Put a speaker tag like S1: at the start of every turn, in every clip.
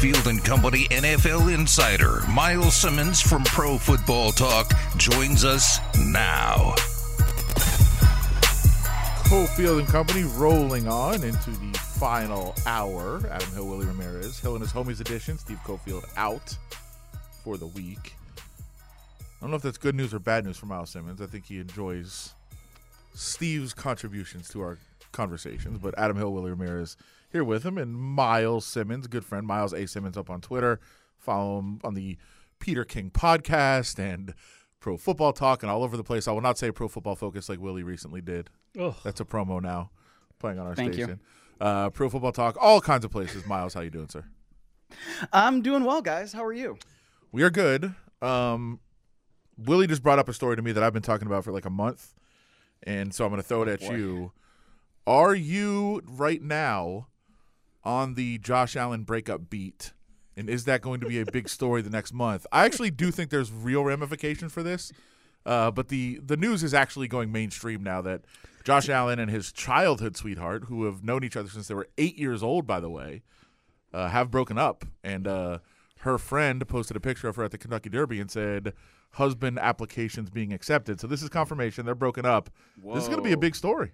S1: Cofield and Company NFL insider Myles Simmons from Pro Football Talk joins us now.
S2: Cofield and Company rolling on into the final hour. Adam Hill, Willie Ramirez, Hill and his homies edition. Steve Cofield out for the week. I don't know if that's good news or bad news for Myles Simmons. I think he enjoys Steve's contributions to our conversations, but Adam Hill, Willie Ramirez here with him, and Myles Simmons, good friend Myles A. Simmons, up on Twitter. Follow him on the Peter King podcast and Pro Football Talk and all over the place. I will not say Pro Football Focus like Willie recently did.
S3: Ugh.
S2: That's a promo now, playing on our
S4: Thank you.
S2: station. Uh, Pro Football Talk, all kinds of places. Myles, how you doing, sir?
S4: I'm doing well, guys. How are you?
S2: We are good. Um, Willie just brought up a story to me that I've been talking about for like a month, and so I'm going to throw it at
S4: boy.
S2: you. Are you right now on the Josh Allen breakup beat? And is that going to be a big story the next month? I actually do think there's real ramifications for this, uh, but the the news is actually going mainstream now that Josh Allen and his childhood sweetheart, who have known each other since they were eight years old, by the way, uh, have broken up. And uh, her friend posted a picture of her at the Kentucky Derby and said, "Husband applications being accepted." So this is confirmation they're broken up. This is going to be a big story.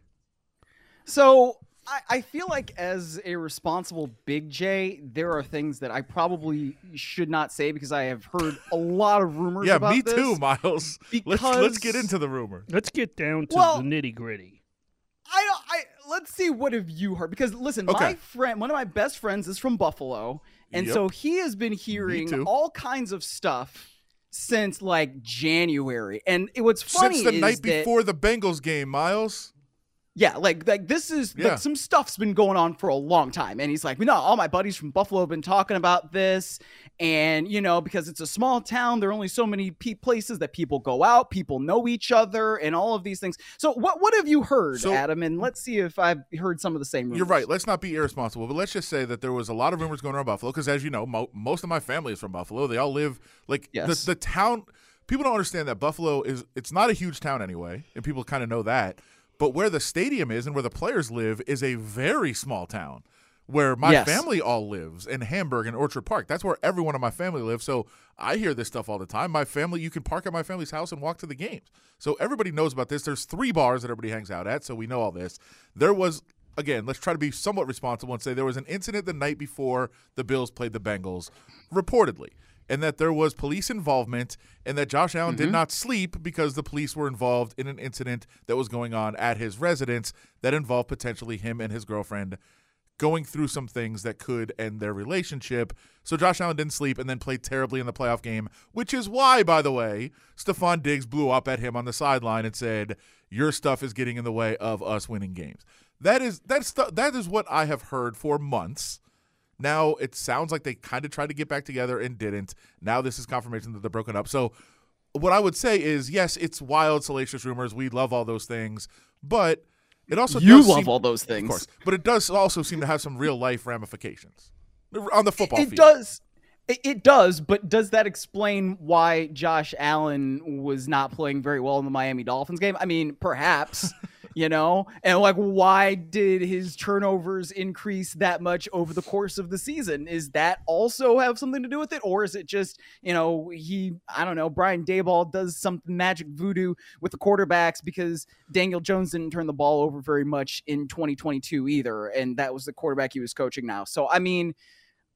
S4: So I, I feel like as a responsible Big J, there are things that I probably should not say because I have heard a lot of rumors.
S2: Yeah,
S4: about
S2: me
S4: this.
S2: too, Myles. Let's let's get into the rumor.
S3: Let's get down to
S4: Well-
S3: the nitty gritty.
S4: I, I let's see what have you heard because listen,
S2: Okay.
S4: my friend, one of my best friends is from Buffalo, and
S2: Yep.
S4: so he has been
S2: too.
S4: hearing all kinds of stuff since like January. And it, what's funny
S2: Since the
S4: is
S2: night
S4: that-
S2: before the Bengals game, Myles.
S4: Yeah, like like this is
S2: Yeah.
S4: like some stuff's been going on for a long time, and he's like, no, all my buddies from Buffalo have been talking about this, and you know because it's a small town, there are only so many pe- places that people go out, people know each other, and all of these things. So what what have you heard,
S2: So-
S4: Adam? And let's see if I've heard some of the same. Rumors.
S2: You're right. Let's not be irresponsible, but let's just say that there was a lot of rumors going around Buffalo because, as you know, mo- most of my family is from Buffalo. They all live like
S4: Yes.
S2: the the town. People don't understand that Buffalo is it's not a huge town anyway, and people kind of know that. But where the stadium is and where the players live is a very small town. Where my
S4: Yes.
S2: family all lives in Hamburg and Orchard Park. That's where everyone in my family lives. So I hear this stuff all the time. My family, you can park at my family's house and walk to the games. So everybody knows about this. There's three bars that everybody hangs out at. So we know all this. There was again, let's try to be somewhat responsible and say there was an incident the night before the Bills played the Bengals, reportedly, and that there was police involvement and that Josh Allen did mm-hmm. not sleep because the police were involved in an incident that was going on at his residence that involved potentially him and his girlfriend going through some things that could end their relationship. So Josh Allen didn't sleep and then played terribly in the playoff game, which is why, by the way, Stefon Diggs blew up at him on the sideline and said, "Your stuff is getting in the way of us winning games." That is that's stu- that is what I have heard for months. Now it sounds like they kind of tried to get back together and didn't. Now this is confirmation that they're broken up. So what I would say is, yes, it's wild, salacious rumors. We love all those things, but it also
S4: You love
S2: seem-
S4: all those things.
S2: of course. But it does also seem to have some real life ramifications on the football
S4: it
S2: field.
S4: does. It, it does, but does that explain why Josh Allen was not playing very well in the Miami Dolphins game? I mean, perhaps, you know, and like, why did his turnovers increase that much over the course of the season? Is that also have something to do with it, or is it just, you know, he, I don't know, Brian Daboll does some magic voodoo with the quarterbacks because Daniel Jones didn't turn the ball over very much in 2022 either, and that was the quarterback he was coaching now. So, I mean.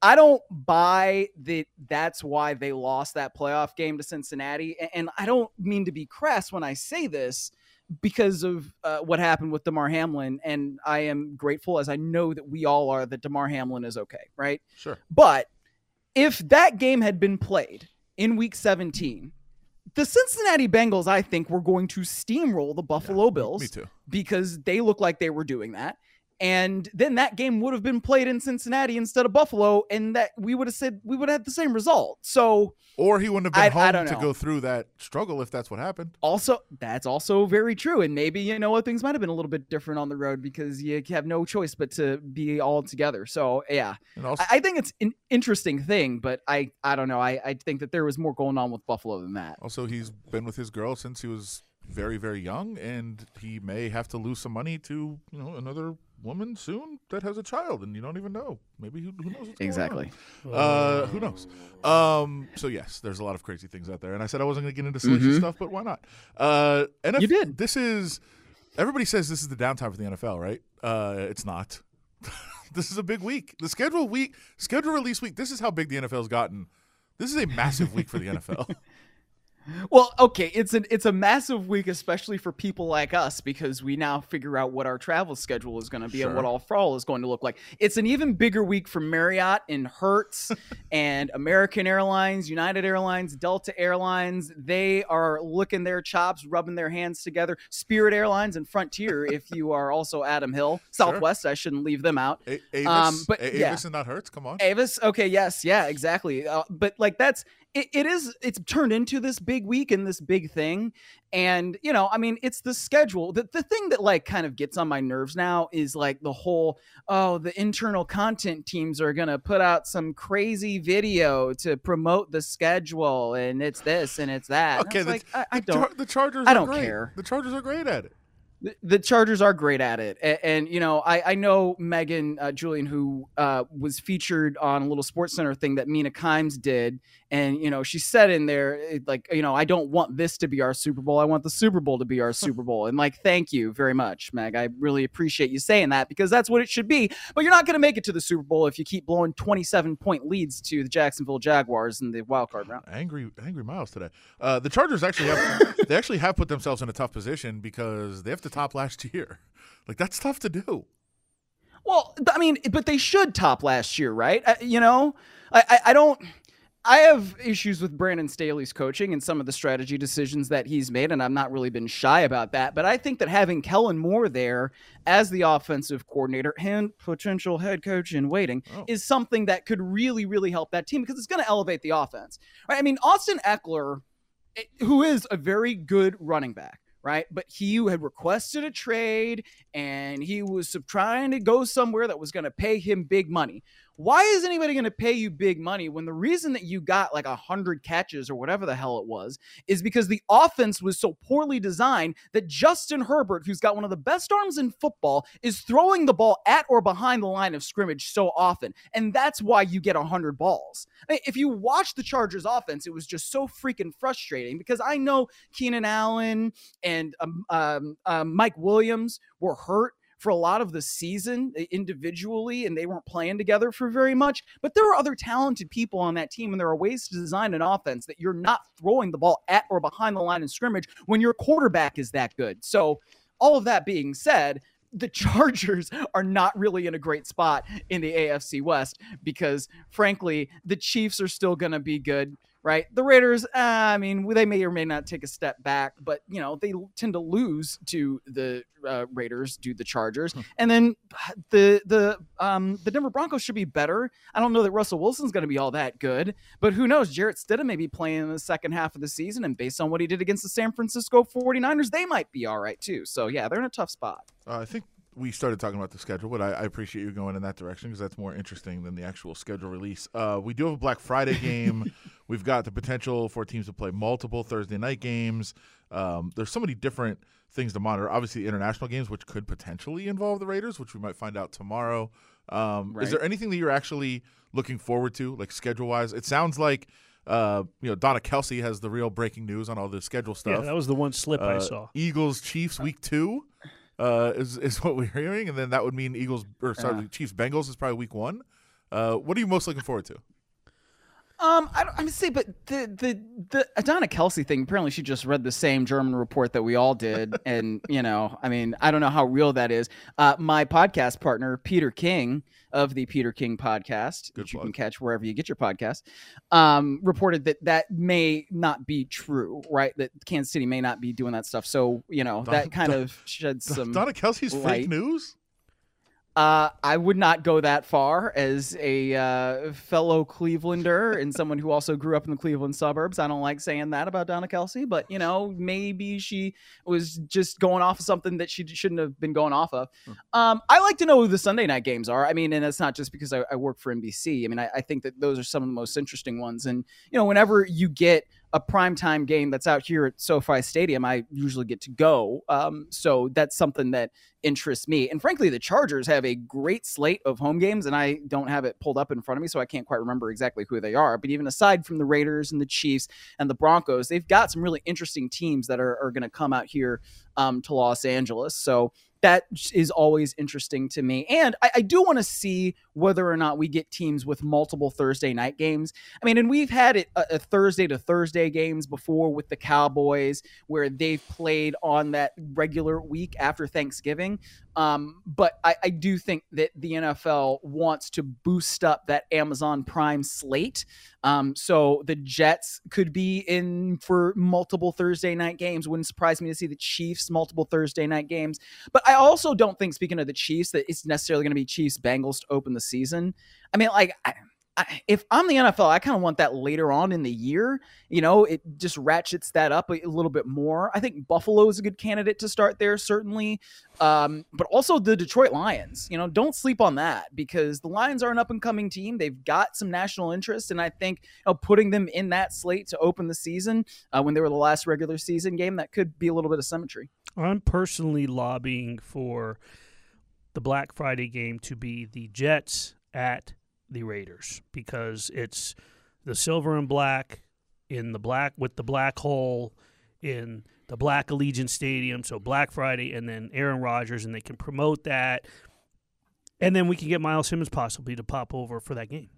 S4: I don't buy that that's why they lost that playoff game to Cincinnati. And I don't mean to be crass when I say this because of uh, what happened with Damar Hamlin. And I am grateful, as I know that we all are, that Damar Hamlin is okay, right?
S2: Sure.
S4: But if that game had been played in week 17, the Cincinnati Bengals, I think, were going to steamroll the Buffalo Bills
S2: Me too.
S4: because they look like they were doing that. And then that game would have been played in Cincinnati instead of Buffalo, and that we would have said we would have had the same result. So
S2: Or he wouldn't have been
S4: I- I
S2: home
S4: don't
S2: to go through that struggle if that's what happened.
S4: also that's also very true. And maybe you know what things might have been a little bit different on the road because you have no choice but to be all together. So yeah,
S2: And also,
S4: I, I think it's an interesting thing, but I I don't know. I I think that there was more going on with Buffalo than that.
S2: also he's been with his girl since he was very, very young, and he may have to lose some money to you know another woman soon that has a child, and you don't even know. Maybe who, who knows? What's
S4: Exactly.
S2: Going on. Uh, who knows? Um, so yes, there's a lot of crazy things out there, and I said I wasn't going to get into salacious stuff, but why not? Uh, NFL,
S4: Mm-hmm. You did.
S2: This is everybody says this is the downtime for the NFL, right? Uh, it's not. this is a big week. The schedule week, schedule release week. This is how big the NFL's gotten. This is a massive week for the NFL.
S4: Well, okay, it's an it's a massive week, especially for people like us, because we now figure out what our travel schedule is going to be and what all fall is going to look like. It's an even bigger week for Marriott and Hertz and American Airlines, United Airlines, Delta Airlines. They are licking their chops, rubbing their hands together. Spirit Airlines and Frontier, if you are also Adam Hill, Southwest, I shouldn't leave them out.
S2: A- Avis,
S4: Um, but
S2: A-
S4: yeah.
S2: Avis and not Hertz. Come on.
S4: Avis. Okay, yes, yeah, exactly. Uh, but like that's it, it is it's turned into this big week and this big thing. And you know, I mean, it's the schedule. The the thing that like kind of gets on my nerves now is like the whole oh, the internal content teams are gonna put out some crazy video to promote the schedule and it's this and it's that.
S2: Okay,
S4: it's
S2: the,
S4: like I, I
S2: the
S4: don't
S2: Char- the Chargers.
S4: I
S2: are
S4: don't
S2: great.
S4: care.
S2: The Chargers are great at it.
S4: the- the Chargers are great at it, and, and you know, I, I know Megan uh, Julian, who uh, was featured on a little Sports Center thing that Mina Kimes did, and you know, she said in there, like, you know, I don't want this to be our Super Bowl. I want the Super Bowl to be our Super Bowl, and like, thank you very much, Meg. I really appreciate you saying that because that's what it should be. But you're not going to make it to the Super Bowl if you keep blowing 27 point leads to the Jacksonville Jaguars in the wild card round.
S2: Angry, angry Myles today. Uh, the Chargers actually have they actually have put themselves in a tough position because they have to top last year. Like that's tough to do.
S4: Well, I mean, but they should top last year, right? Uh, you know, I, I, I don't. I have issues with Brandon Staley's coaching and some of the strategy decisions that he's made, and I've not really been shy about that. But I think that having Kellen Moore there as the offensive coordinator and potential head coach in waiting
S2: Oh.
S4: is something that could really, really help that team because it's going to elevate the offense. Right? I mean, Austin Ekeler, eh, who is a very good running back. Right, but he had requested a trade, and he was trying to go somewhere that was going to pay him big money. Why is anybody going to pay you big money when the reason that you got like a hundred catches or whatever the hell it was is because the offense was so poorly designed that Justin Herbert, who's got one of the best arms in football, is throwing the ball at or behind the line of scrimmage so often, and that's why you get a hundred balls. I mean, If you watch the Chargers offense, it was just so freaking frustrating because I know Keenan Allen and um, um, um, Mike Williams were hurt for a lot of the season individually, and they weren't playing together for very much. But there are other talented people on that team, and there are ways to design an offense that you're not throwing the ball at or behind the line of scrimmage when your quarterback is that good. So, all of that being said, the Chargers are not really in a great spot in the AFC West because, frankly, the Chiefs are still going to be good, right? The Raiders, uh, I mean, they may or may not take a step back, but you know they tend to lose to the uh, Raiders, do the Chargers, and then the the um the Denver Broncos should be better. I don't know that Russell Wilson's going to be all that good, but who knows? Jarrett Stidham may be playing in the second half of the season, and based on what he did against the San Francisco 49ers, they might be all right too. So yeah, they're in a tough spot.
S2: Uh, I think we started talking about the schedule, but I, I appreciate you going in that direction because that's more interesting than the actual schedule release. Uh, we do have a Black Friday game. We've got the potential for teams to play multiple Thursday night games. Um, there's so many different things to monitor. Obviously, international games, which could potentially involve the Raiders, which we might find out tomorrow. Um,
S4: Right.
S2: Is there anything that you're actually looking forward to, like schedule wise? It sounds like uh, you know Donna Kelce has the real breaking news on all the schedule stuff.
S3: Yeah, that was the one slip I
S2: Uh,
S3: saw.
S2: Eagles Chiefs week two uh, is is what we're hearing, and then that would mean Eagles or sorry
S4: Yeah.
S2: Chiefs Bengals is probably week one. Uh, what are you most looking forward to?
S4: Um, I, I'm gonna say, but the the the Adonna Kelce thing. Apparently, she just read the same German report that we all did, and you know, I mean, I don't know how real that is. Uh, my podcast partner Peter King of the Peter King podcast,
S2: Good
S4: which you can catch wherever you get your podcast, um, reported that that may not be true. Right, that Kansas City may not be doing that stuff. So you know,
S2: Don-
S4: that kind
S2: Don-
S4: of sheds some.
S2: Donna Kelce's
S4: light.
S2: fake news.
S4: Uh, I would not go that far as a uh, fellow Clevelander and someone who also grew up in the Cleveland suburbs. I don't like saying that about Donna Kelce, but you know, maybe she was just going off of something that she shouldn't have been going off of. Um, I like to know who the Sunday night games are. I mean, and it's not just because I, I work for NBC. I mean, I, I think that those are some of the most interesting ones. And you know, whenever you get a primetime game that's out here at SoFi Stadium, I usually get to go. Um, so that's something that interests me. And frankly, the Chargers have a great slate of home games, and I don't have it pulled up in front of me, so I can't quite remember exactly who they are. But even aside from the Raiders and the Chiefs and the Broncos, they've got some really interesting teams that are, are going to come out here um, to Los Angeles. So that is always interesting to me. And I, I do want to see whether or not we get teams with multiple Thursday night games. I mean, and we've had it a, a Thursday to Thursday games before with the Cowboys where they've played on that regular week after Thanksgiving. Um, but I, I, do think that the NFL wants to boost up that Amazon Prime slate. Um, so the Jets could be in for multiple Thursday night games. Wouldn't surprise me to see the Chiefs multiple Thursday night games. But I also don't think, speaking of the Chiefs, that it's necessarily going to be Chiefs Bengals to open the season. I mean, like. I, If I'm the NFL, I kind of want that later on in the year. You know, it just ratchets that up a, a little bit more. I think Buffalo is a good candidate to start there, certainly. Um, but also the Detroit Lions. You know, don't sleep on that because the Lions are an up and coming team. They've got some national interest, and I think you know, putting them in that slate to open the season uh, when they were the last regular season game, that could be a little bit of symmetry.
S3: I'm personally lobbying for the Black Friday game to be the Jets at the Raiders because it's the silver and black in the black with the black hole in the black Allegiant Stadium. So Black Friday and then Aaron Rodgers, and they can promote that. And then we can get Myles Simmons possibly to pop over for that game.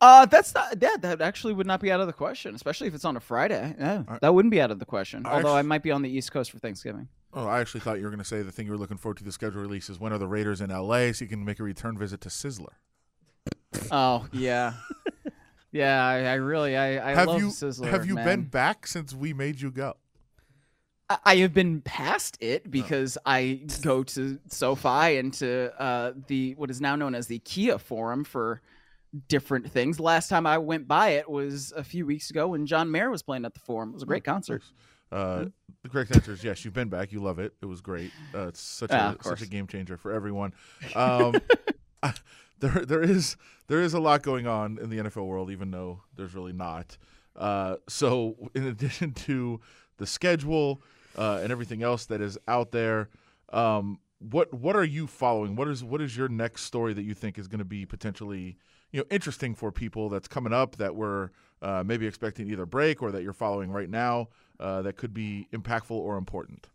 S4: Uh, that's not that. That actually would not be out of the question, especially if it's on a Friday. Yeah, that wouldn't be out of the question. I Although actually, I might be on the East Coast for Thanksgiving.
S2: Oh, I actually thought you were going to say the thing you were looking forward to the schedule release is when are the Raiders in LA, so you can make a return visit to Sizzler.
S4: Oh yeah, yeah. I, I really I, I
S2: have
S4: love
S2: you,
S4: Sizzler.
S2: Have you
S4: man.
S2: been back since we made you go?
S4: I, I have been past it oh. because oh. I go to SoFi and to uh, the what is now known as the Kia Forum for different things. Last time I went by it was a few weeks ago when John Mayer was playing at the Forum. It was a great concert.
S2: Uh, the correct answer is yes. You've been back. You love it. It was great. Uh, it's such a such a game changer for everyone. Um, there there is there is a lot going on in the NFL world, even though there's really not. Uh, so, in addition to the schedule uh, and everything else that is out there, um, what what are you following? What is what is your next story that you think is going to be potentially you know interesting for people that's coming up that we're uh, maybe expecting either break or that you're following right now uh, that could be impactful or important?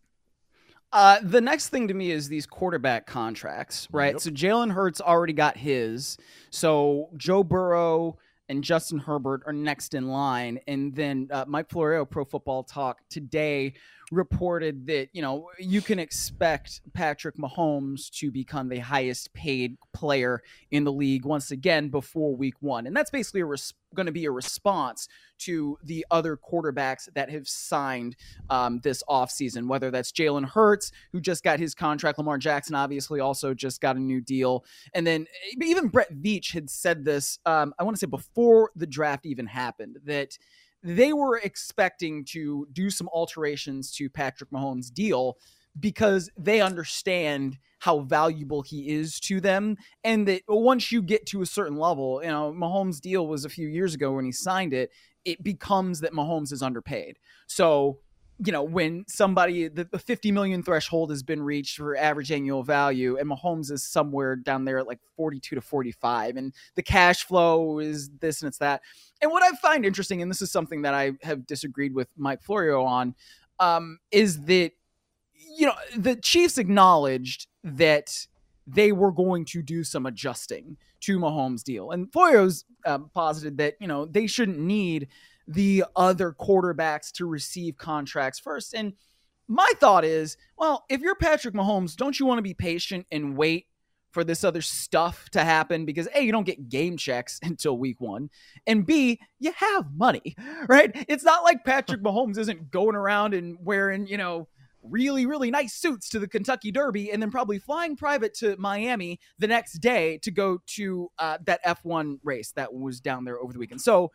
S4: Uh, the next thing to me is these quarterback contracts, right? Yep. So Jalen Hurts already got his. So Joe Burrow and Justin Herbert are next in line. And then uh, Mike Florio, Pro Football Talk, today reported that you know you can expect Patrick Mahomes to become the highest paid player in the league once again before week 1 and that's basically res- going to be a response to the other quarterbacks that have signed um, this offseason, whether that's Jalen Hurts, who just got his contract. Lamar Jackson obviously also just got a new deal. And then even Brett Veach had said this, um, I want to say before the draft even happened, that they were expecting to do some alterations to Patrick Mahomes' deal because they understand how valuable he is to them and that once you get to a certain level, you know, Mahomes' deal was a few years ago when he signed it, it becomes that Mahomes is underpaid. So, you know, when somebody the, the 50 million threshold has been reached for average annual value and Mahomes is somewhere down there at like 42 to 45 and the cash flow is this and it's that. And what I find interesting, and this is something that I have disagreed with Mike Florio on, um, is that you know the Chiefs acknowledged that they were going to do some adjusting to Mahomes' deal, and Florio's um, posited that you know they shouldn't need the other quarterbacks to receive contracts first. And my thought is, well, if you're Patrick Mahomes, don't you want to be patient and wait for this other stuff to happen because A, you don't get game checks until week one, and B, you have money, right? It's not like Patrick Mahomes isn't going around and wearing, you know, really, really nice suits to the Kentucky Derby and then probably flying private to Miami the next day to go to uh, that F1 race that was down there over the weekend. So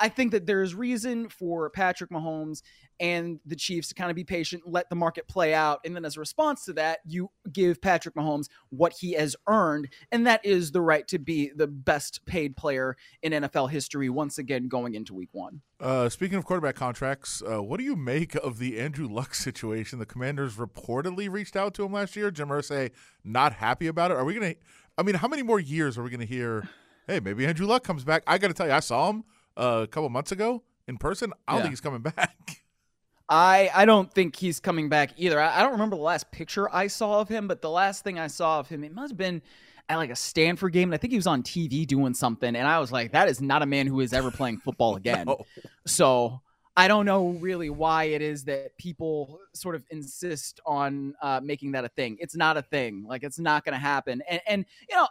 S4: I think that there's reason for Patrick Mahomes and the Chiefs to kind of be patient, let the market play out. And then as a response to that, you give Patrick Mahomes what he has earned. And that is the right to be the best paid player in NFL history once again going into week one.
S2: Uh, speaking of quarterback contracts, uh, what do you make of the Andrew Luck situation? The Commanders reportedly reached out to him last year. Jim Irsay not happy about it. Are we going to? I mean, how many more years are we going to hear? Hey, maybe Andrew Luck comes back. I got to tell you, I saw him uh, a couple months ago in person. I don't
S4: Yeah.
S2: think he's coming back.
S4: I, I don't think he's coming back either. I, I don't remember the last picture I saw of him, but the last thing I saw of him, it must have been at like a Stanford game. And I think he was on TV doing something. And I was like, that is not a man who is ever playing football again.
S2: No.
S4: So I don't know really why it is that people sort of insist on uh, making that a thing. It's not a thing. Like it's not going to happen. And and you know,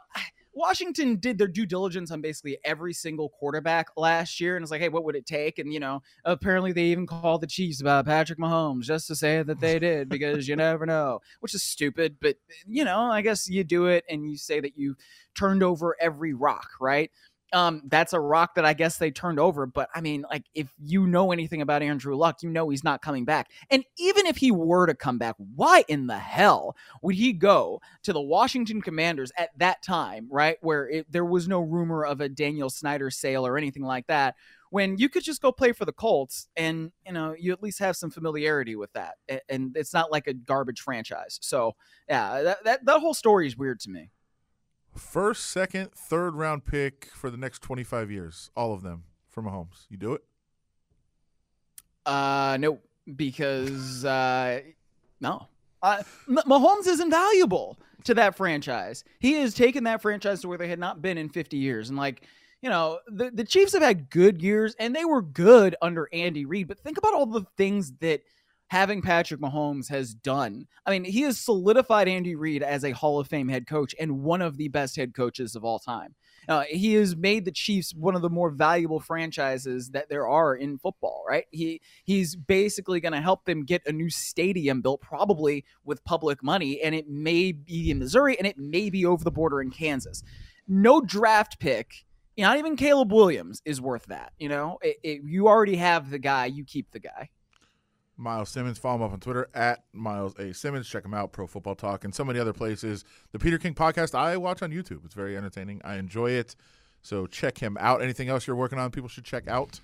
S4: Washington did their due diligence on basically every single quarterback last year, and it's like, hey, what would it take? And you know, apparently they even called the Chiefs about Patrick Mahomes just to say that they did because you never know, which is stupid. But you know, I guess you do it and you say that you turned over every rock, right? Um, that's a rock that I guess they turned over. But I mean, like, if you know anything about Andrew Luck, you know he's not coming back. And even if he were to come back, why in the hell would he go to the Washington Commanders at that time, right? Where it, there was no rumor of a Daniel Snyder sale or anything like that. When you could just go play for the Colts and, you know, you at least have some familiarity with that. And it's not like a garbage franchise. So, yeah, that, that, that whole story is weird to me.
S2: First, second, third round pick for the next 25 years. All of them for Mahomes. You do it?
S4: Uh, no, because uh, no, uh, M- Mahomes is invaluable to that franchise. He has taken that franchise to where they had not been in 50 years, and like. You know, the, the Chiefs have had good years and they were good under Andy Reid, but think about all the things that having Patrick Mahomes has done. I mean, he has solidified Andy Reid as a Hall of Fame head coach and one of the best head coaches of all time. Uh, he has made the Chiefs one of the more valuable franchises that there are in football, right? He he's basically going to help them get a new stadium built, probably with public money, and it may be in Missouri and it may be over the border in Kansas. No draft pick, not even Caleb Williams, is worth that. You know, it, it, you already have the guy, you keep the guy.
S2: Myles Simmons. Follow him up on Twitter at Myles A. Simmons. Check him out, Pro Football Talk, and so many other places. The Peter King podcast I watch on YouTube. It's very entertaining. I enjoy it. So check him out. Anything else you're working on people should check out?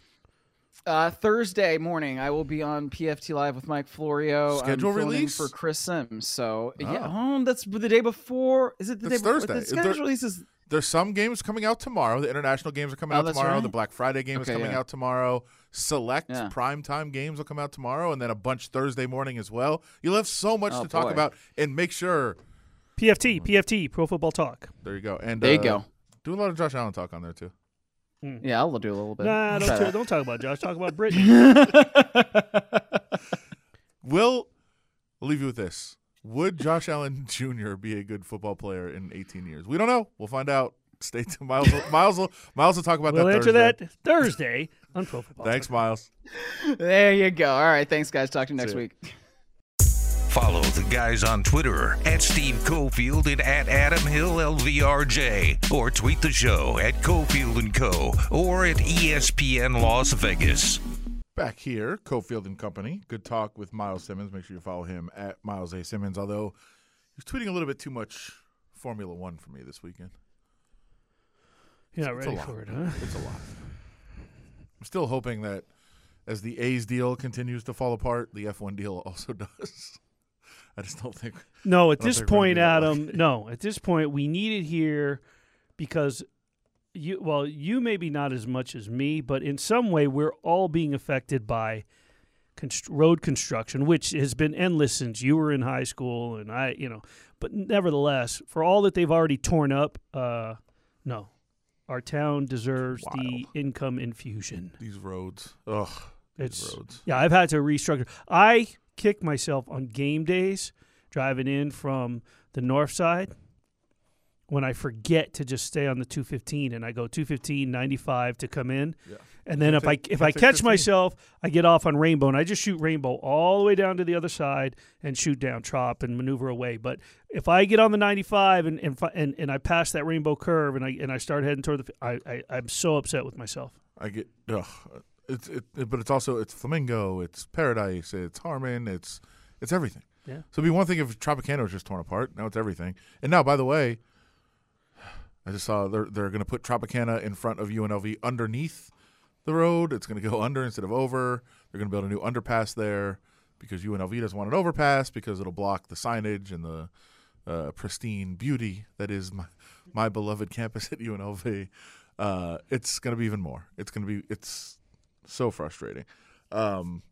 S4: Uh, Thursday morning, I will be on PFT Live with Mike Florio.
S2: Schedule release?
S4: for Chris Sims. So yeah,
S2: Oh.
S4: oh, that's the day before. Is it the
S2: That's
S4: day before?
S2: Thursday.
S4: The schedule
S2: there-
S4: release is
S2: There's some games coming out tomorrow. The international games are coming
S4: Oh,
S2: out tomorrow.
S4: right.
S2: The Black Friday game is coming
S4: yeah.
S2: out tomorrow. Select
S4: Yeah.
S2: primetime games will come out tomorrow, and then a bunch Thursday morning as well. You'll have so much
S4: Oh,
S2: to talk about, and make sure.
S3: PFT, PFT, Pro Football Talk.
S2: There you go. And
S4: there you
S2: uh,
S4: go.
S2: Do a lot of Josh Allen talk on there too.
S4: Yeah, I'll do a little bit.
S3: Nah, don't,
S4: that.
S3: don't talk about Josh. Talk about Brittany.
S2: Will I'll leave you with this. Would Josh Allen Jr. be a good football player in 18 years? We don't know. We'll find out. Stay tuned. Myles will, Myles will, Myles will talk about
S3: we'll
S2: that
S3: answer
S2: Thursday.
S3: that Thursday on Pro Football.
S2: Thanks,
S3: Talk.
S2: Myles.
S4: There you go. All right, thanks, guys. Talk to you next
S2: See ya.
S4: week.
S1: Follow the guys on Twitter at Steve Cofield and at Adam Hill LVRJ, or tweet the show at Cofield and Co. or at ESPN Las Vegas.
S2: Back here, Cofield and Company. Good talk with Myles Simmons. Make sure you follow him at Myles A. Simmons, although he's tweeting a little bit too much Formula One for me this weekend.
S3: You're not
S2: It's a
S3: ready
S2: lot.
S3: for it, huh?
S2: It's a lot. I'm still hoping that as the A's deal continues to fall apart, the F1 deal also does. I just don't think.
S3: No, at this
S2: think we're gonna
S3: point, Adam. No, at this point, we need it here because you. Well, you maybe not as much as me, but in some way, we're all being affected by const- road construction, which has been endless since you were in high school, and I, you know. But nevertheless, for all that they've already torn up, uh, no, our town deserves the income infusion.
S2: These roads. Ugh. These
S3: It's
S2: roads.
S3: yeah, I've had to restructure. I kick myself on game days driving in from the north side when I forget to just stay on the 215 and I go 215 95 to come in.
S2: Yeah.
S3: And then if I if I catch
S2: 15.
S3: myself, I get off on Rainbow and I just shoot Rainbow all the way down to the other side and shoot down Trop and maneuver away. But if I get on the 95 and and and, and I pass that Rainbow curve and I and I start heading toward the I, I I'm so upset with myself.
S2: I get ugh, it's it, it- but it's also it's Flamingo, it's Paradise, it's Harmon, it's it's everything.
S3: Yeah.
S2: So it'd be one thing if Tropicana was just torn apart. Now it's everything. And now, by the way, I just saw they're they're going to put Tropicana in front of UNLV underneath the road. It's going to go under instead of over. They're going to build a new underpass there because UNLV doesn't want an overpass because it'll block the signage and the uh, pristine beauty that is my, my beloved campus at UNLV. Uh, it's going to be even more. It's going to be it's so frustrating. Um,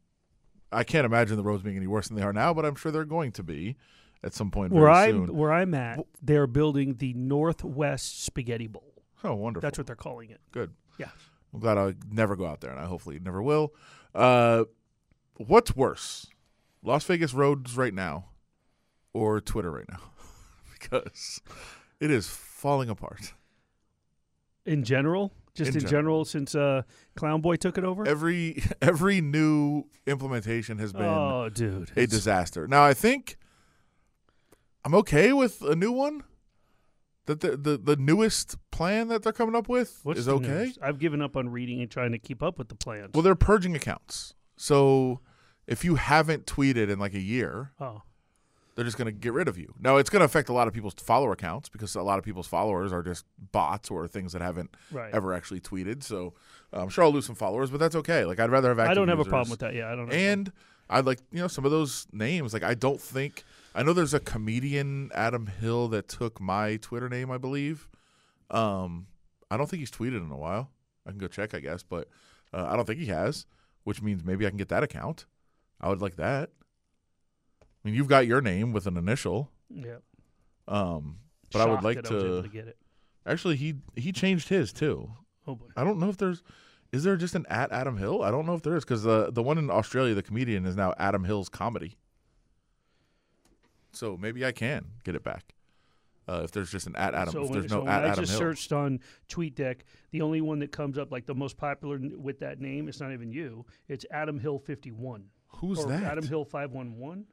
S2: I can't imagine the roads being any worse than they are now, but I'm sure they're going to be at some point
S3: Where
S2: very
S3: I'm
S2: soon.
S3: where I'm at, they're building the Northwest Spaghetti Bowl.
S2: Oh, wonderful.
S3: That's what they're calling it.
S2: Good.
S3: Yeah.
S2: I'm glad I never go out there, and I hopefully never will. Uh, what's worse, Las Vegas roads right now, or Twitter right now? because it is falling apart.
S3: In general, just
S2: In
S3: in,
S2: general.
S3: general, since uh, Clown Boy took it over.
S2: Every every new implementation has been
S3: oh, dude,
S2: a disaster. Now I think I'm okay with a new one. That the, the the newest plan that they're coming up with
S3: What's
S2: is okay.
S3: news? I've given up on reading and trying to keep up with the plans.
S2: Well, they're purging accounts. So if you haven't tweeted in like a year,
S3: oh,
S2: they're just going to get rid of you. Now it's going to affect a lot of people's follower accounts because a lot of people's followers are just bots or things that haven't
S3: right.
S2: ever actually tweeted. So I'm sure I'll lose some followers, but that's okay. Like I'd rather have.
S3: I don't have a problem with that. Yeah, I don't. Have a problem.
S2: And I'd like you know some of those names. Like I don't think I know there's a comedian Adam Hill that took my Twitter name, I believe. Um, I don't think he's tweeted in a while. I can go check, I guess, but uh, I don't think he has. Which means maybe I can get that account. I would like that. I mean, you've got your name with an initial.
S3: yeah,
S2: Um, but I would like
S3: that I was able
S2: to.
S3: to get it.
S2: Actually, he he changed his too.
S3: Oh boy.
S2: I don't know if there's. Is there just an at Adam Hill? I don't know if there is because the the one in Australia, the comedian, is now Adam Hill's comedy. So maybe I can get it back. Uh, if there's just an at Adam,
S3: so
S2: if
S3: when,
S2: there's
S3: so
S2: no
S3: when
S2: at
S3: I just
S2: Hill.
S3: searched on TweetDeck, the only one that comes up like the most popular with that name, it's not even you. It's Adam Hill fifty one.
S2: Who's
S3: or
S2: that?
S3: Adam Hill five one one.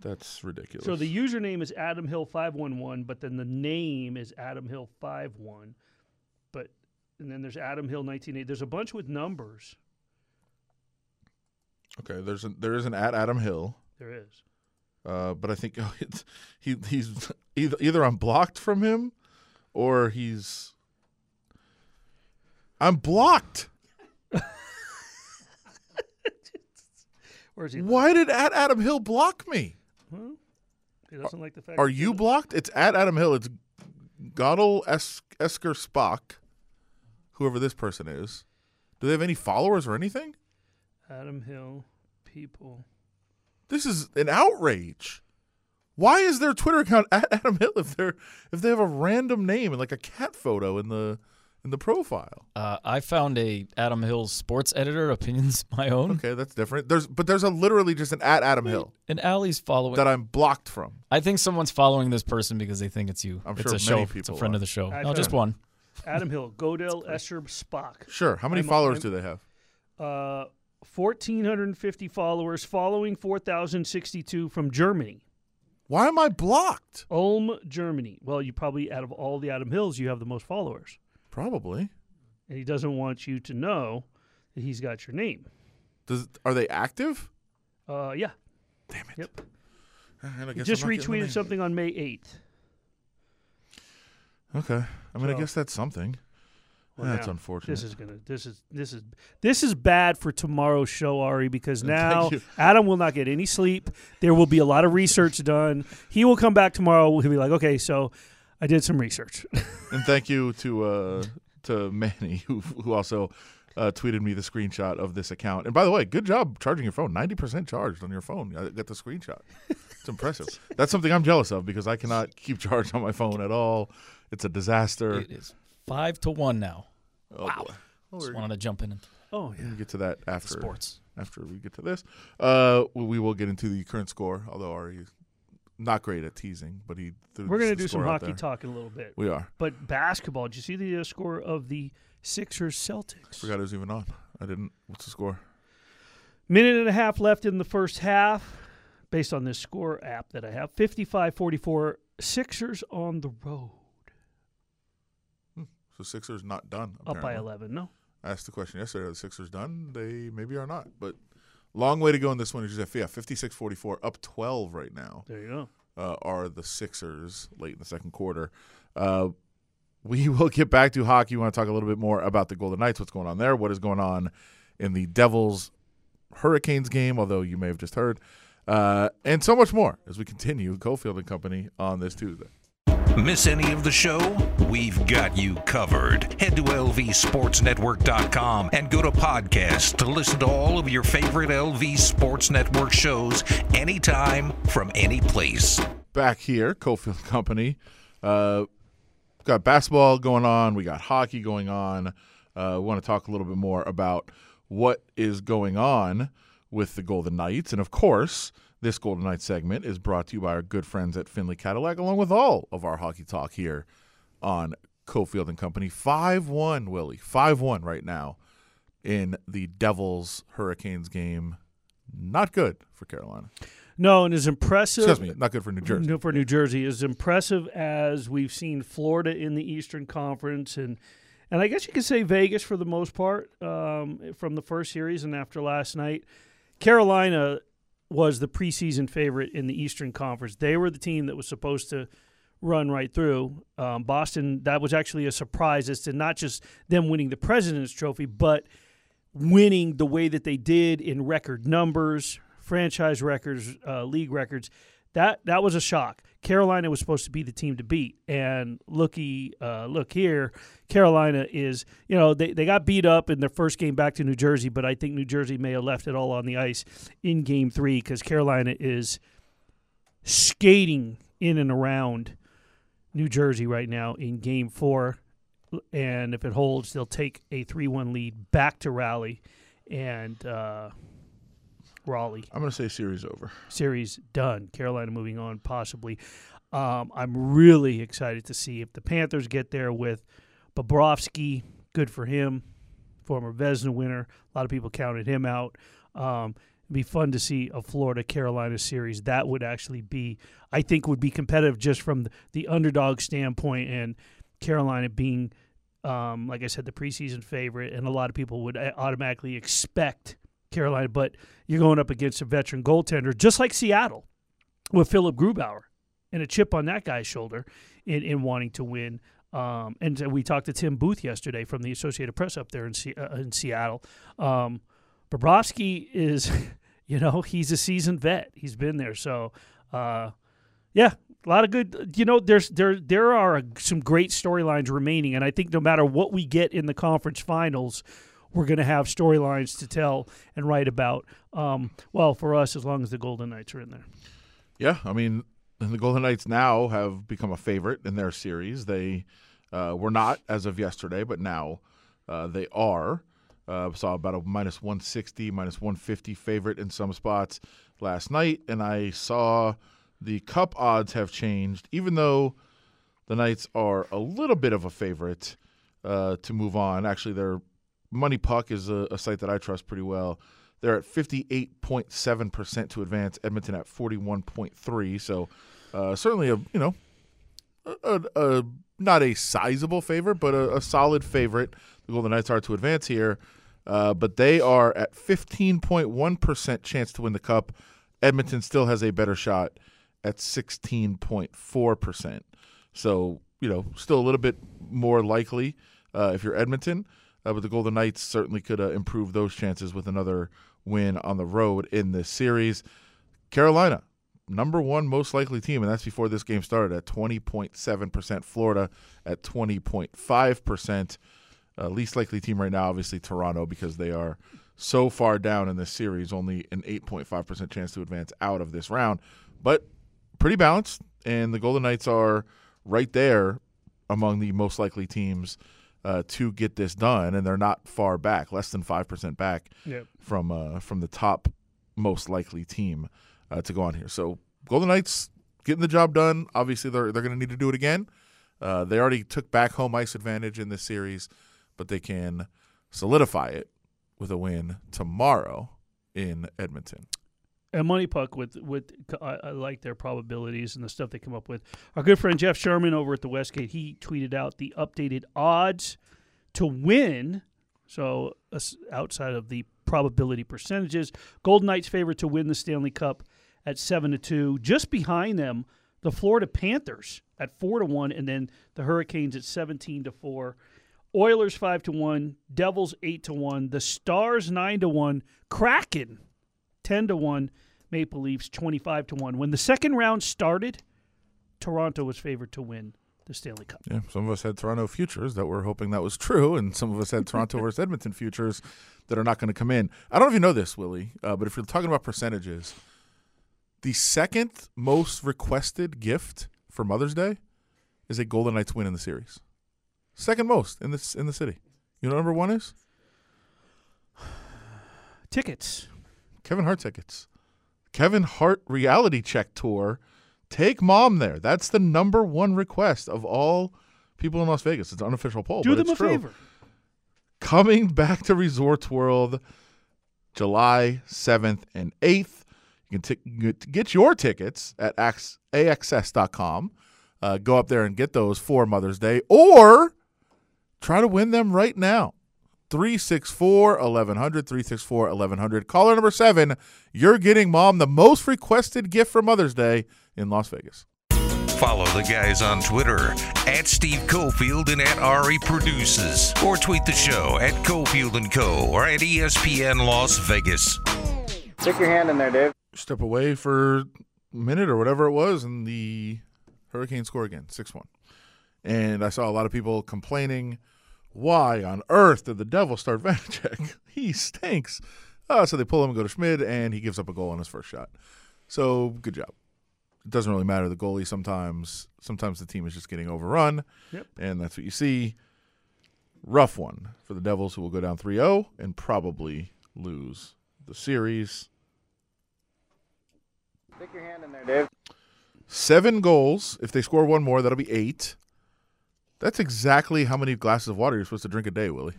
S2: That's ridiculous.
S3: So the username is Adam Hill five one one, but then the name is Adam Hill five one. But and then there's Adam Hill nineteen eighty. There's a bunch with numbers.
S2: okay, there's a, there is an at Adam Hill,
S3: There is.
S2: Uh, but I think oh, it's, he he's either either I'm blocked from him, or he's I'm blocked.
S3: Where is he?
S2: Why did at Adam Hill block me?
S3: Huh? He doesn't like the fact.
S2: Are
S3: that
S2: you blocked? It's at Adam Hill. It's Goddel es- Esker Spock, whoever this person is. Do they have any followers or anything?
S3: Adam Hill people?
S2: This is an outrage. Why is their Twitter account at Adam Hill if they're if they have a random name and like a cat photo in the in the profile?
S5: Uh, I found a Adam Hill sports editor, opinions my own,
S2: Okay, that's different. There's but there's a literally just an at Adam Hill
S5: and Allie's following.
S2: that I'm blocked from.
S5: I think someone's following this person because they think it's you.
S2: I'm
S5: it's
S2: sure
S5: a
S2: many
S5: show. It's a friend
S2: are.
S5: of the show.
S3: I
S5: No, just one.
S3: Adam Hill, Godel Escher Spock.
S2: Sure. How many
S3: I'm-
S2: followers
S3: I'm-
S2: do they have?
S3: Uh, 1,450 followers, following 4,062 from Germany.
S2: Why am I blocked?
S3: Ulm, Germany. Well, you probably, out of all the Adam Hills, you have the most followers.
S2: Probably.
S3: And he doesn't want you to know that he's got your name.
S2: Does are they active?
S3: Uh, yeah.
S2: Damn it.
S3: Yep.
S2: I
S3: He just
S2: I'm not getting the
S3: retweeted something on May 8th.
S2: Okay. I mean, I guess that's something.
S3: Well,
S2: that's
S3: now,
S2: unfortunate.
S3: This is gonna. This is this is this is bad for tomorrow's show, Ari, because now. Adam will not get any sleep. There will be a lot of research done. He will come back tomorrow. He'll be like, okay, so I did some research.
S2: and thank you to uh, to Manny who who also uh, tweeted me the screenshot of this account. And by the way, good job charging your phone. Ninety percent charged on your phone. I got the screenshot. It's impressive. That's something I'm jealous of because I cannot keep charge on my phone at all. It's a disaster.
S5: It is five to one now.
S2: Oh,
S5: wow.
S2: boy.
S5: Just wanted to jump in and
S3: oh
S2: going to get to that after
S5: sports.
S2: after we get to this. Uh, we we will get into the current score. Although Ari is not great at teasing, but he threw
S3: We're gonna do some hockey
S2: there.
S3: talk in a little bit.
S2: We are.
S3: But basketball, did you see the uh, score of the Sixers Celtics?
S2: Forgot it was even on. I didn't. What's the score?
S3: Minute and a half left in the first half, based on this score app that I have. 55 44, Sixers on the road.
S2: So Sixers not done.
S3: Up by 11. No.
S2: I asked the question yesterday: Are the Sixers done? They maybe are not, but long way to go in this one. Is yeah, 56-44, up twelve right now.
S3: There you go.
S2: uh, are the Sixers late in the second quarter. Uh, we will get back to hockey. We want to talk a little bit more about the Golden Knights, what's going on there, what is going on in the Devils Hurricanes game, although you may have just heard, uh, and so much more as we continue Cofield and Company on this Tuesday.
S1: Miss any of the show? We've got you covered. Head to lvsportsnetwork.com and go to podcast to listen to all of your favorite LV Sports Network shows anytime from any place.
S2: Back here, Cofield Company. Uh, got basketball going on. We got hockey going on. Uh, we want to talk a little bit more about what is going on with the Golden Knights. And of course, this Golden Knights segment is brought to you by our good friends at Findlay Cadillac, along with all of our hockey talk here on Cofield and Company. 5 1, Willie. 5 1 right now in the Devils Hurricanes game. Not good for Carolina.
S3: No, and as impressive.
S2: Excuse me, not good for New Jersey.
S3: No, for New Jersey, as impressive as we've seen Florida in the Eastern Conference, and and I guess you could say Vegas for the most part um, from the first series and after last night. Carolina was the preseason favorite in the Eastern Conference. They were the team that was supposed to run right through. Um, Boston, that was actually a surprise as to not just them winning the President's Trophy, but winning the way that they did in record numbers, franchise records, uh, league records. That that was a shock. Carolina was supposed to be the team to beat, and looky, uh, look here, Carolina is you know they, they got beat up in their first game back to New Jersey, but I think New Jersey may have left it all on the ice in Game Three because Carolina is skating in and around New Jersey right now in Game Four, and if it holds, they'll take a three-one lead back to Raleigh, and. Uh, Raleigh
S2: I'm going to say series over.
S3: series done. Carolina moving on, possibly. Um, I'm really excited to see if the Panthers get there with Bobrovsky. Good for him, former Vezina winner. A lot of people counted him out. Um, it'd be fun to see a Florida Carolina series. That would actually be, I think, would be competitive just from the, underdog standpoint and Carolina being, um, like I said, the preseason favorite, and a lot of people would uh, automatically expect Carolina, but you're going up against a veteran goaltender, just like Seattle with Philipp Grubauer and a chip on that guy's shoulder in, in wanting to win. Um, and we talked to Tim Booth yesterday from the Associated Press up there in, C- uh, in Seattle. Um, Bobrovsky is, you know, he's a seasoned vet. He's been there. So, uh, yeah, a lot of good. You know, there's there there are some great storylines remaining, and I think no matter what we get in the conference finals, we're going to have storylines to tell and write about. Um, well, for us, as long as the Golden Knights are in there.
S2: Yeah, I mean, the Golden Knights now have become a favorite in their series. They uh, were not as of yesterday, but now uh, they are. Uh, saw about a minus 160, minus 150 favorite in some spots last night, and I saw the cup odds have changed, even though the Knights are a little bit of a favorite uh, to move on. Actually, they're Money Puck is a, a, site that I trust pretty well. They're at 58.7% to advance, Edmonton at 41.3. So uh, certainly a, you know, a, a, a not a sizable favorite, but a, solid favorite. The Golden Knights are to advance here. Uh, but they are at 15.1% chance to win the cup. Edmonton still has a better shot at 16.4%. So, you know, still a little bit more likely uh, if you're Edmonton. Uh, but the Golden Knights certainly could uh, improve those chances with another win on the road in this series. Carolina, number one most likely team, and that's before this game started at 20.7%. Florida at 20.5%. Uh, least likely team right now, obviously Toronto, because they are so far down in this series, only an 8.5% chance to advance out of this round. But pretty balanced, and the Golden Knights are right there among the most likely teams uh, to get this done, and they're not far back, less than five percent back
S3: Yep.
S2: from uh, from the top most likely team uh, to go on here. So Golden Knights getting the job done. Obviously, they're they're going to need to do it again. Uh, they already took back home ice advantage in this series, but they can solidify it with a win tomorrow in Edmonton.
S3: And Money Puck with with I, I like their probabilities and the stuff they come up with. Our good friend Jeff Sherman over at the Westgate, he tweeted out the updated odds to win So us- outside of the probability percentages, Golden Knights favorite to win the Stanley Cup at seven to two. Just behind them, the Florida Panthers at four to one, and then the Hurricanes at seventeen to four. Oilers five to one, Devils eight to one, the Stars nine to one, Kraken ten to one, Maple Leafs twenty five to one. When the second round started, Toronto was favored to win the Stanley Cup.
S2: Yeah, some of us had Toronto futures that were hoping that was true, and some of us had Toronto versus Edmonton futures that are not going to come in. I don't know if you know this, Willie, uh, but if you're talking about percentages, the second most requested gift for Mother's Day is a Golden Knights win in the series. Second most in this in the city. You know what number one is?
S3: Tickets.
S2: Kevin Hart tickets. Kevin Hart reality check tour. Take mom there. That's the number one request of all people in Las Vegas. It's an unofficial poll.
S3: Do
S2: but
S3: them
S2: it's
S3: a
S2: true.
S3: favor.
S2: coming back to Resorts World July 7th and 8th. You can t- get- your tickets at ax- axs.com. Uh, go up there and get those for Mother's Day or try to win them right now. 364 1100, 364 1100. Caller number seven, you're getting mom the most requested gift for Mother's Day in Las Vegas.
S1: Follow the guys on Twitter at Steve Cofield and at Ari Produces, or tweet the show at Cofield and Co. or at ESPN Las Vegas.
S4: Stick your hand in there, Dave.
S2: step away for a minute or whatever it was, and the Hurricane score again, 6 1. And I saw a lot of people complaining, why on earth did the Devils start Vanecek? he stinks. Uh, so they pull him and go to Schmid, and he gives up a goal on his first shot. So good job. It doesn't really matter the goalie sometimes. Sometimes the team is just getting overrun,
S3: Yep.
S2: and that's what you see. Rough one for the Devils, who will go down 3 0 and probably lose the series.
S4: Stick your hand in there, Dave.
S2: seven goals. If they score one more, that'll be eight. That's exactly how many glasses of water you're supposed to drink a day, Willie.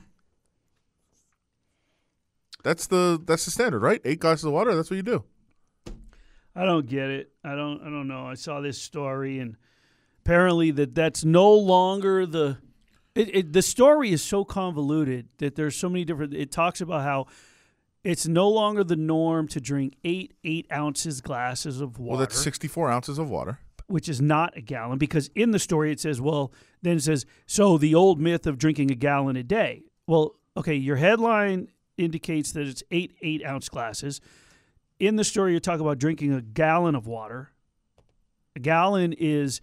S2: That's the that's the standard, right? Eight glasses of water. That's what you do.
S3: I don't get it. I don't. I don't know. I saw this story, and apparently that that's no longer the. It, it, the story is so convoluted that there's so many different. It talks about how it's no longer the norm to drink eight eight ounces glasses of water,
S2: Well, that's 64 ounces of water.
S3: Which is not a gallon, because in the story it says, well, then it says, so the old myth of drinking a gallon a day. Well, okay, your headline indicates that it's eight eight ounce glasses. In the story, you talk about drinking a gallon of water. A gallon is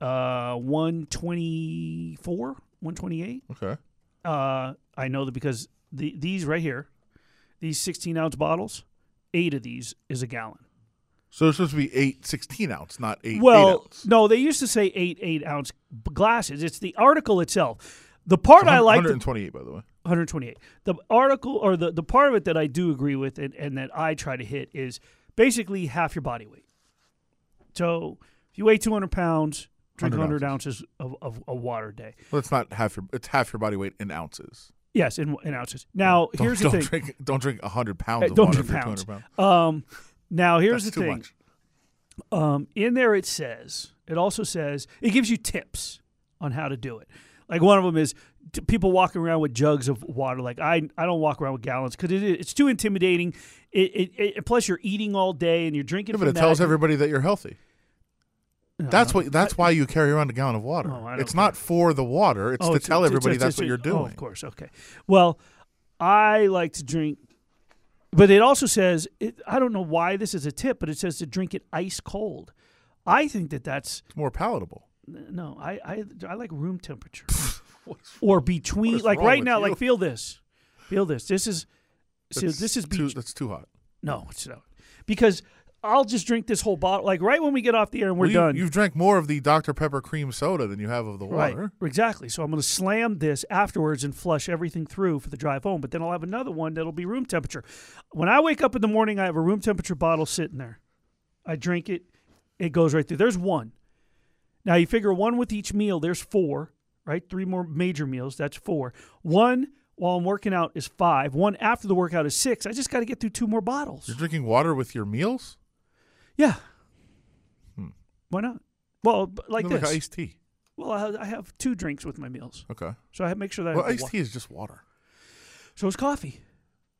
S3: uh, 124, 128.
S2: Okay.
S3: Uh, I know that because the, these right here, these 16 ounce bottles, eight of these is a gallon.
S2: So it's supposed to be eight 16 ounce, not eight. eight
S3: Well,
S2: ounce.
S3: no, they used to say eight eight ounce glasses. It's the article itself. The part I like, the,
S2: 128, by the way.
S3: 128. The article or the, the part of it that I do agree with and, and that I try to hit is basically half your body weight. So if you weigh 200 pounds, drink
S2: 100
S3: 100 ounces of, of, of water a day.
S2: Well, it's not half your. It's half your body weight in ounces.
S3: Yes, in, in ounces. Now,
S2: Don't,
S3: here's
S2: don't
S3: the thing.
S2: drink. Don't drink 100 pounds
S3: Hey,
S2: of
S3: don't
S2: water
S3: do
S2: if you're
S3: pounds.
S2: 200 pounds.
S3: Um, now, here's
S2: That's
S3: the thing. Um, in there, it says, it also says, it gives you tips on how to do it. Like one of them is t- people walking around with jugs of water. Like I, I don't walk around with gallons because it, it's too intimidating. It, it, it, plus, you're eating all day and you're drinking.
S2: Yeah, but it tells everybody that you're healthy.
S3: No,
S2: That's what. That's why you carry around a gallon of water.
S3: Oh, I
S2: it's not for the water. It's
S3: Oh,
S2: to tell
S3: it's-
S2: everybody
S3: it's-
S2: that's
S3: it's-
S2: what you're doing.
S3: Oh, of course. Okay. Well, I like to drink, but it also says it, I don't know why this is a tip, but it says to drink it ice cold. I think that that's
S2: It's more palatable.
S3: no. I I, I like room temperature or between.
S2: is
S3: Like
S2: wrong
S3: right
S2: with
S3: now,
S2: you?
S3: like feel this, feel this. This is so
S2: That's
S3: this is
S2: too,
S3: beach.
S2: that's too hot.
S3: No, it's not because I'll just drink this whole bottle. Like right when we get off the air and we're
S2: Well, you,
S3: done.
S2: You've drank more of the Dr Pepper cream soda than you have of the water.
S3: Right, exactly. So I'm going to slam this afterwards and flush everything through for the drive home. But then I'll have another one that'll be room temperature. When I wake up in the morning, I have a room temperature bottle sitting there. I drink it, it goes right through. There's one. Now you figure one with each meal, there's four, right? Three more major meals, that's four. One while I'm working out is five. One after the workout is six. I just got to get through two more bottles.
S2: You're drinking water with your meals?
S3: Yeah. Why not? Well, like
S2: Hmm. No,
S3: this.
S2: like iced tea.
S3: well, I have, I have two drinks with my meals,
S2: Okay.
S3: so I make sure that I
S2: Well, iced tea is just water.
S3: So it's coffee,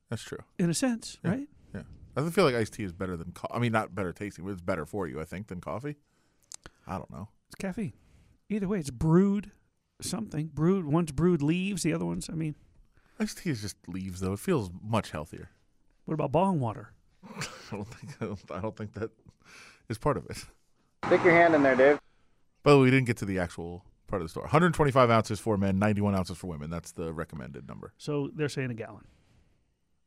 S2: That's true.
S3: in a sense,
S2: Yeah.
S3: right?
S2: Yeah, I feel like iced tea is better than. Co- I mean, not better tasting, but it's better for you. I think than coffee. I don't know.
S3: It's caffeine. Either way, it's brewed something. Brewed. One's brewed leaves. The other one's. I mean,
S2: Iced tea is just leaves, though. It feels much healthier.
S3: what about bong water?
S2: I don't think. I don't, I don't think that is part of it.
S6: Stick your hand in there, Dave.
S2: But we didn't get to the actual part of the store. 125 ounces for men, 91 ounces for women. That's the recommended number.
S3: So they're saying a gallon.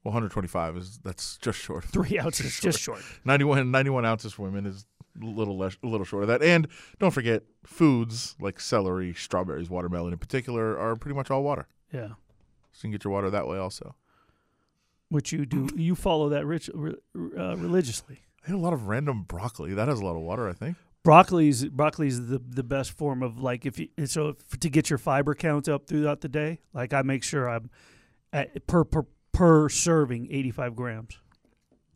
S2: Well, 125 is that's just short.
S3: Three ounces, just short.
S2: 91 91 ounces for women is a little less, a little short of that. And don't forget, foods like celery, strawberries, watermelon in particular are pretty much all water.
S3: Yeah.
S2: So you can get your water that way also.
S3: Which you do. You follow that rich, uh, religiously.
S2: I had a lot of random broccoli. That has a lot of water, I think.
S3: Broccoli's broccoli's the the best form of like if you so if, to get your fiber count up throughout the day. Like I make sure I'm at, per per per serving 85 grams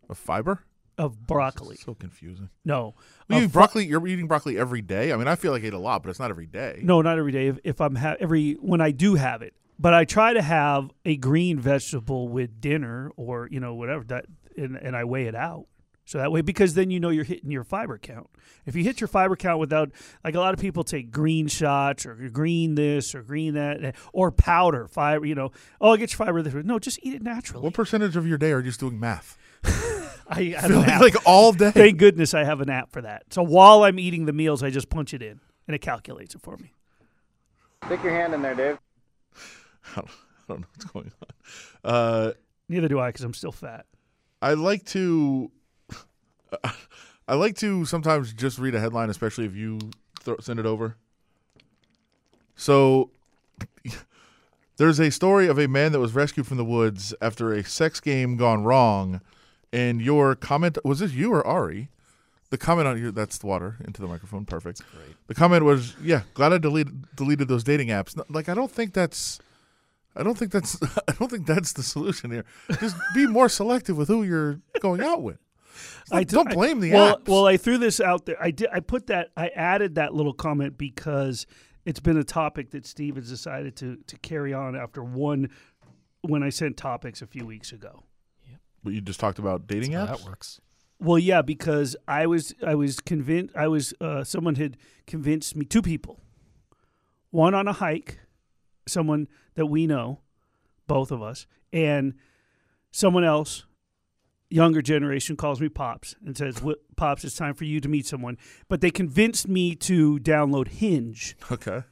S2: Of fiber?
S3: of broccoli.
S2: So confusing.
S3: No,
S2: Well, you
S3: Of
S2: eat
S3: fi-
S2: broccoli. You're eating broccoli every day. I mean, I feel like I eat a lot, but it's not every day.
S3: No, not every day. If, if I'm ha- every when I do have it, but I try to have a green vegetable with dinner or you know whatever that, and, and I weigh it out. So that way, because then you know you're hitting your fiber count. If you hit your fiber count without, like a lot of people take green shots or green this or green that, or powder fiber. You know, oh, I get your fiber this way. No, just eat it naturally.
S2: What percentage of your day are you just doing math?
S3: I have
S2: Feel
S3: an
S2: like, like all day.
S3: Thank goodness I have an app for that. So while I'm eating the meals, I just punch it in and it calculates it for me.
S6: Stick your hand in there, Dave.
S2: I don't, I don't know what's going on. Uh,
S3: Neither do I because I'm still fat.
S2: I like to. I like to sometimes just read a headline, especially if you throw, send it over. So, there's a story of a man that was rescued from the woods after a sex game gone wrong, and your comment was this you or Ari? The comment on your that's the water into the microphone, perfect. The comment was, "Yeah, glad I deleted deleted those dating apps." Like, I don't think that's, I don't think that's, I don't think that's the solution here. Just be more selective with who you're going out with.
S3: I
S2: don't blame the
S3: well,
S2: apps.
S3: Well, I threw this out there. I did. I put that. I added that little comment because it's been a topic that Steve has decided to to carry on after one when I sent topics a few weeks ago.
S2: But you just talked about dating
S5: How
S2: apps.
S5: that works.
S3: Well, yeah, because I was I was convinced I was uh, someone had convinced me two people, one on a hike, someone that we know, both of us, and someone else, younger generation calls me pops and says, "Pops, it's time for you to meet someone." But they convinced me to download Hinge,
S2: Okay.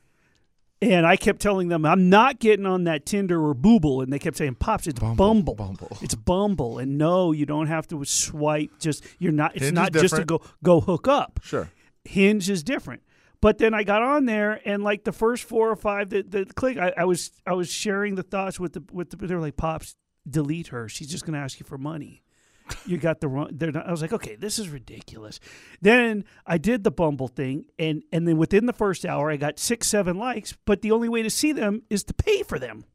S3: and I kept telling them I'm not getting on that Tinder or Booble, and they kept saying, "Pops, it's Bumble."
S2: Bumble.
S3: It's Bumble, and no, you don't have to swipe. Just you're not. It's
S2: Hinge
S3: not just to go go hook up.
S2: Sure.
S3: Hinge is different. But then I got on there, and like the first four or five that, that click, I, I was I was sharing the thoughts with the with the. They were like, "Pops, delete her. She's just going to ask you for money." You got the wrong. They're not, I was like, okay, this is ridiculous. Then I did the Bumble thing, and and then within the first hour, I got six, seven likes. But the only way to see them is to pay for them.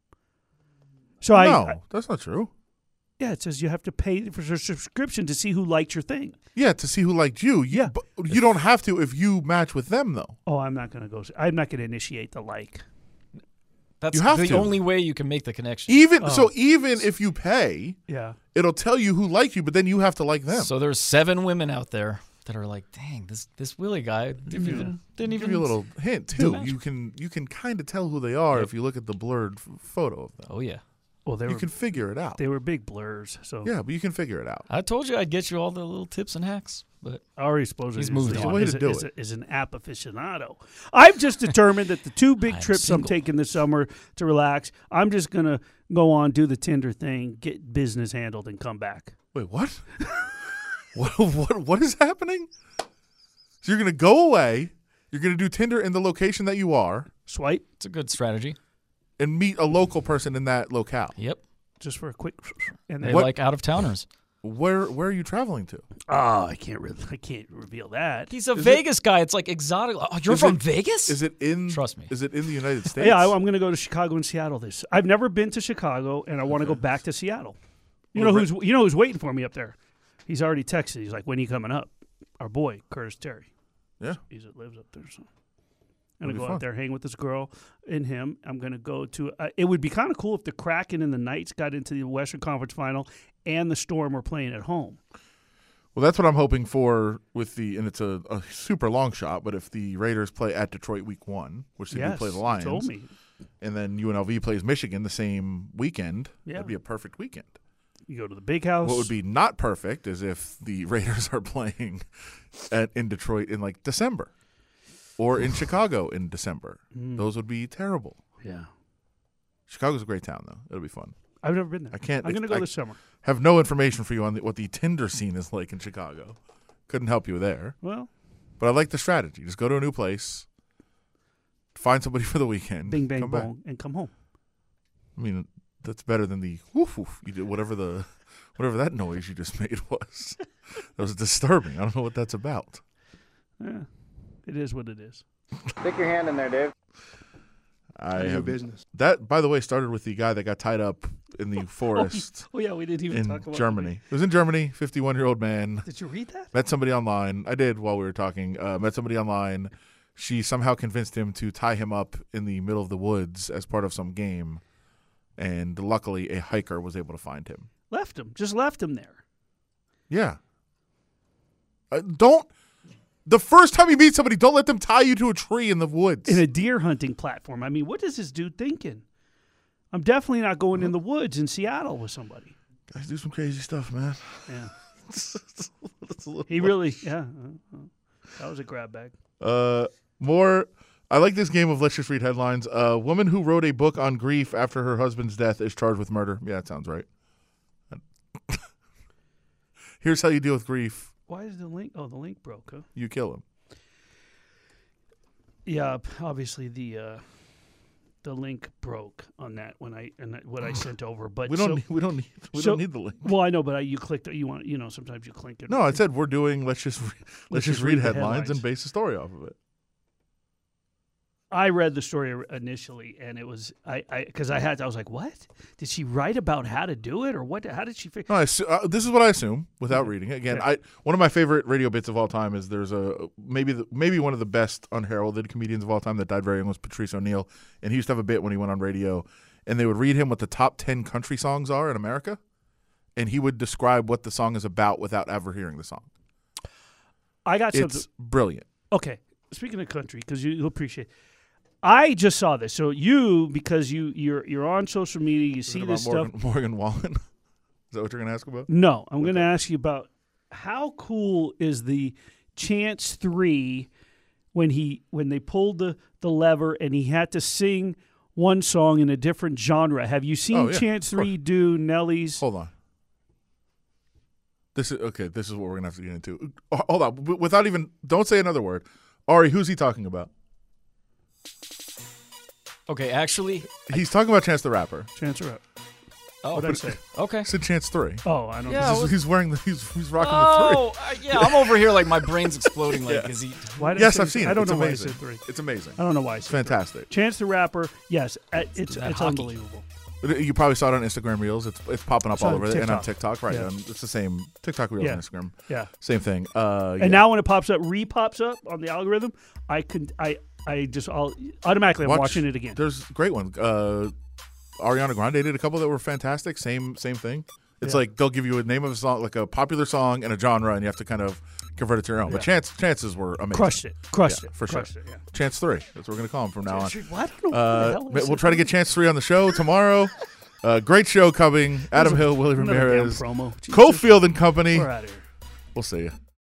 S3: So I,
S2: no,
S3: I
S2: that's not true.
S3: Yeah, it says you have to pay for a subscription to see who liked your thing.
S2: Yeah, to see who liked you. you
S3: Yeah.
S2: but you don't have to if you match with them though.
S3: Oh, I'm not going to go. I'm not going to initiate the like.
S5: That's
S2: You have
S5: the
S2: to.
S5: only way you can make the connection.
S2: Even
S3: Oh.
S2: so, even if you pay,
S3: Yeah.
S2: it'll tell you who liked you, but then you have to like them.
S5: So there's seven women out there that are like, dang, this this Willie guy didn't even didn't
S2: Give you a little hint too. You can you can kind of tell who they are
S5: Yep.
S2: if you look at the blurred f- photo of them.
S5: Oh yeah,
S3: Well, they
S2: You
S3: were
S2: can figure it out.
S3: they were big blurs. So
S2: Yeah, but you can figure it out.
S5: I told you I'd get you all the little tips and hacks, but
S3: Ari supposedly
S5: He's
S3: is,
S5: moved
S3: is,
S5: on.
S2: Way
S3: is,
S2: to do
S3: is,
S2: it.
S3: is an app aficionado. I've just determined that the two big
S5: I'm
S3: trips I'm taking this summer to relax, I'm just gonna go on do the Tinder thing, get business handled, and come back.
S2: Wait, what? what? What? What is happening? So you're gonna go away. You're gonna do Tinder in the location that you are,
S3: Swipe
S5: it's a good strategy.
S2: And meet a local person in that locale.
S5: Yep,
S3: just for a quick, and
S5: they
S3: then
S5: like out of towners.
S2: Where Where are you traveling to?
S3: oh, I can't re- I can't reveal that.
S5: He's a
S2: Is it-
S5: Vegas guy. It's like exotic. Oh, you're from
S2: it-
S5: Vegas?
S2: Is it in?
S5: Trust me.
S2: Is it in the United States?
S3: Yeah, I, I'm going to go to Chicago and Seattle. This I've never been to Chicago, and I want to go back to Seattle. You know who's you know who's waiting for me up there? He's already texted. He's like, "When are you coming up?" Our boy Curtis Terry.
S2: Yeah.
S3: He's that lives up there. So I'm gonna go
S2: fun.
S3: out there, hang with this girl and him. I'm gonna go to. Uh, it would be kind of cool if the Kraken and the Knights got into the Western Conference Final, and the Storm were playing at home.
S2: Well, that's what I'm hoping for with the, and it's a, a super long shot. But if the Raiders play at Detroit week one, which they
S3: yes,
S2: do play the Lions,
S3: told me.
S2: and then UNLV plays Michigan the same weekend,
S3: Yeah.
S2: that'd be a perfect weekend.
S3: You go to the big house.
S2: What would be not perfect is if the Raiders are playing at in Detroit in like December, or in Chicago in December.
S3: Mm.
S2: Those would be terrible.
S3: Yeah,
S2: Chicago's a great town, though. It'll be fun.
S3: I've never been there.
S2: I can't-
S3: I'm gonna go
S2: I-
S3: this summer.
S2: Have no information for you on the, what the Tinder scene is like in Chicago. Couldn't help you there,
S3: Well,
S2: but I like the strategy. Just go to a new place, find somebody for the weekend,
S3: bing bang
S2: come back.
S3: bong, and come home.
S2: I mean, that's better than the woof woof. You did whatever the whatever that noise you just made was. that was disturbing. I don't know what that's about.
S3: Yeah, it is what it is.
S6: Stick your hand in there, Dave.
S2: I have
S7: business.
S2: that. By the way, started with the guy that got tied up in the forest
S3: Oh yeah, we didn't even talk
S2: in
S3: about
S2: Germany. It was in Germany. Fifty-one-year-old man
S3: Did you read that?
S2: met somebody online. I did while we were talking. Uh, met somebody online. She somehow convinced him to tie him up in the middle of the woods as part of some game, and luckily a hiker was able to find him.
S3: Left him. Just left him there.
S2: Yeah. Uh, don't. The first time you meet somebody, don't let them tie you to a tree in the woods.
S3: in a deer hunting platform. I mean, what is this dude thinking? I'm definitely not going in the woods in Seattle with somebody.
S2: Guys do some crazy stuff, man.
S3: Yeah,
S2: It's a little-
S3: he really. Yeah, uh, uh, that was a grab bag.
S2: Uh, more. I like this game of let's just read headlines. A woman who wrote a book on grief after her husband's death is charged with murder. Yeah, that sounds right. Here's how you deal with grief:
S3: Why is the link? Oh, the link broke. Huh?
S2: you kill him.
S3: Yeah, obviously the uh, the link broke on that when I and what I sent over. But
S2: We don't.
S3: so-
S2: need, we don't need. We
S3: so-
S2: don't need the link.
S3: well, I know, but I, you clicked. You want you know sometimes you click it.
S2: No, I said we're doing. Let's just. Re- let's, just read,
S3: the
S2: headlines, and base the story off of it.
S3: I read the story initially, and it was I I because I had I was like, what did she write about how to do it or what? How did she? Figure?
S2: No, I assu- uh, this is what I assume without reading it. Again,
S3: Okay.
S2: I one of my favorite radio bits of all time is there's a maybe the, maybe one of the best unheralded comedians of all time that died very young was Patrice O'Neal, and he used to have a bit when he went on radio, and they would read him what the top ten country songs are in America, and he would describe what the song is about without ever hearing the song.
S3: I got something.
S2: It's brilliant.
S3: Okay, speaking of country, because you, you'll appreciate. I just saw this. So you, because you you're you're on social media, you see this
S2: Morgan,
S3: stuff.
S2: Morgan Wallen. is that what you're going to ask about?
S3: No, I'm going to ask you about how cool is the Chance Three when he when they pulled the the lever and he had to sing one song in a different genre. Have you seen
S2: Oh, yeah,
S3: Chance. Three do Nelly's?
S2: Hold on. This is okay. This is what we're gonna have to get into. Uh, Hold on, without even don't say another word. Ari, who's he talking about?
S5: Okay, actually,
S2: He's talking about Chance the Rapper.
S3: Chance Three.
S5: oh,
S3: What did I say?
S5: okay.
S2: I said Chance three.
S3: Oh, I don't.
S5: Yeah,
S3: know.
S5: I
S2: He's,
S5: was-
S2: he's wearing the he's, he's rocking the three.
S5: Oh, uh, yeah, I'm over here like my brain's exploding. Like, is he?
S3: Why did I
S2: Yes,
S3: say
S2: I've seen it.
S3: I don't
S2: it's
S3: know
S2: amazing.
S3: why I said three.
S2: It's amazing.
S3: I don't know why I
S2: It's
S3: said three.
S2: fantastic.
S3: Chance the Rapper, yes, uh, it's
S5: That
S3: it's
S5: hockey.
S3: unbelievable.
S2: You probably saw it on Instagram Reels. It's it's popping up
S3: It's
S2: all
S3: on
S2: over there and on
S3: TikTok.
S2: TikTok, right?
S3: Yeah.
S2: On, it's the same TikTok Reels
S3: Yeah.
S2: and Instagram.
S3: Yeah.
S2: Same thing. Uh, yeah.
S3: And now when it pops up, re pops up on the algorithm, I can I I just all automatically I'm
S2: Watch-
S3: watching it again.
S2: There's great ones. Uh, Ariana Grande did a couple that were fantastic. Same same thing. It's
S3: Yeah.
S2: like they'll give you a name of a song, like a popular song and a genre, and you have to kind of convert it to your own. But chance chances were amazing.
S3: Crushed it, crushed
S2: Yeah,
S3: it,
S2: for sure.
S3: crushed it. Yeah.
S2: Chance three. That's what we're gonna call him from now on.
S3: Well, I don't know. what the
S2: Uh,
S3: hell
S2: we'll try to get Chance three on the show tomorrow. Uh, great show coming. Adam Hill, Willie
S3: Another damn
S2: Ramirez,
S3: promo. Jesus.
S2: Cofield and Company.
S3: We're out of here.
S2: We'll see you.